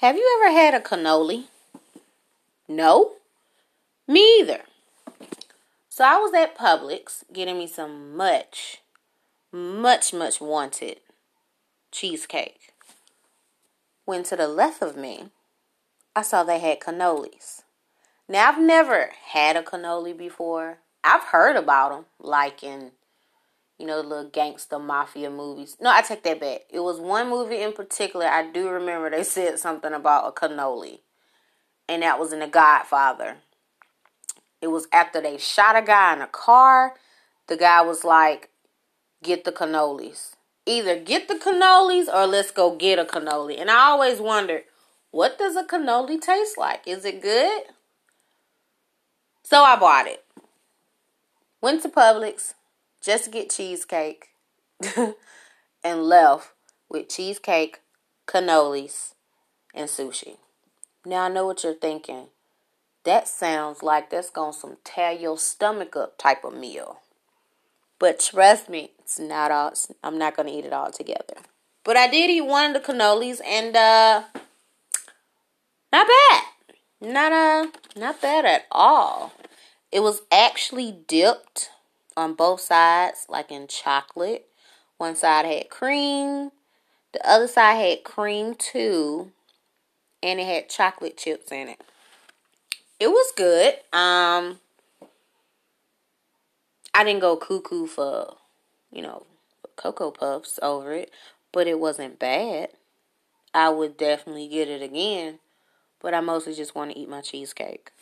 Have you ever had a cannoli? No? Me either. So I was at Publix getting me some much, much, much wanted cheesecake. When to the left of me, I saw they had cannolis. Now, I've never had a cannoli before. I've heard about them, like in, you know, the little gangster mafia movies. No, I take that back. It was one movie in particular. I do remember they said something about a cannoli, and that was in The Godfather. It was after they shot a guy in a car. The guy was like, "Get the cannolis. Either get the cannolis or let's go get a cannoli." And I always wondered, what does a cannoli taste like? Is it good? So I bought it. Went to Publix just get cheesecake and left with cheesecake, cannolis, and sushi. Now I know what you're thinking. That sounds like that's going to tear your stomach up type of meal. But trust me, it's not all I'm not going to eat it all together. But I did eat one of the cannolis and uh not bad. Not uh not bad at all. It was actually dipped on both sides, like in chocolate. One side had cream, the other side had cream too, and it had chocolate chips in it. It was good. Um, I didn't go cuckoo for, you know, cocoa puffs over it, but it wasn't bad. I would definitely get it again, but I mostly just want to eat my cheesecake.